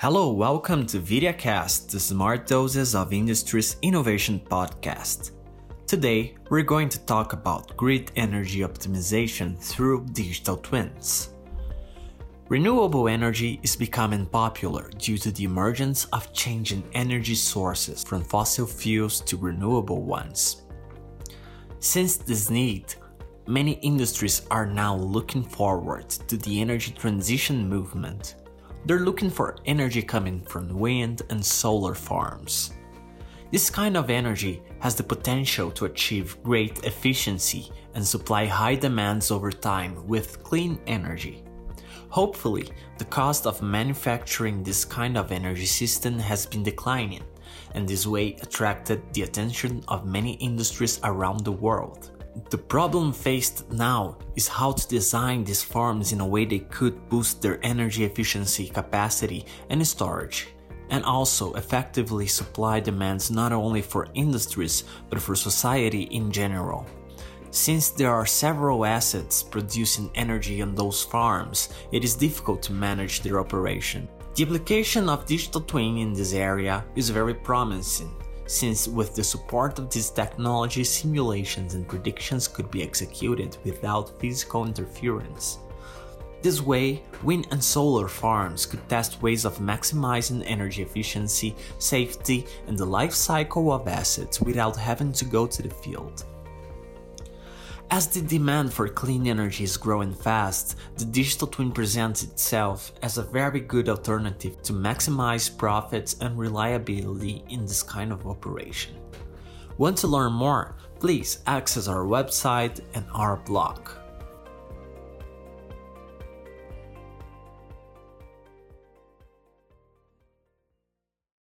Hello, welcome to VideaCast, the Smart Doses of Industry's Innovation podcast. Today, we're going to talk about grid energy optimization through digital twins. Renewable energy is becoming popular due to the emergence of changing energy sources from fossil fuels to renewable ones. Since this need, many industries are now looking forward to the energy transition movement they're looking for energy coming from wind and solar farms. This kind of energy has the potential to achieve great efficiency and supply high demands over time with clean energy. Hopefully, the cost of manufacturing this kind of energy system has been declining, and this way attracted the attention of many industries around the world. The problem faced now is how to design these farms in a way they could boost their energy efficiency capacity and storage, and also effectively supply demands not only for industries but for society in general. Since there are several assets producing energy on those farms, it is difficult to manage their operation. The application of digital twin in this area is very promising since with the support of this technology, simulations and predictions could be executed without physical interference. This way, wind and solar farms could test ways of maximizing energy efficiency, safety, and the life cycle of assets without having to go to the field. As the demand for clean energy is growing fast, the digital twin presents itself as a very good alternative to maximize profits and reliability in this kind of operation. Want to learn more? Please access our website and our blog.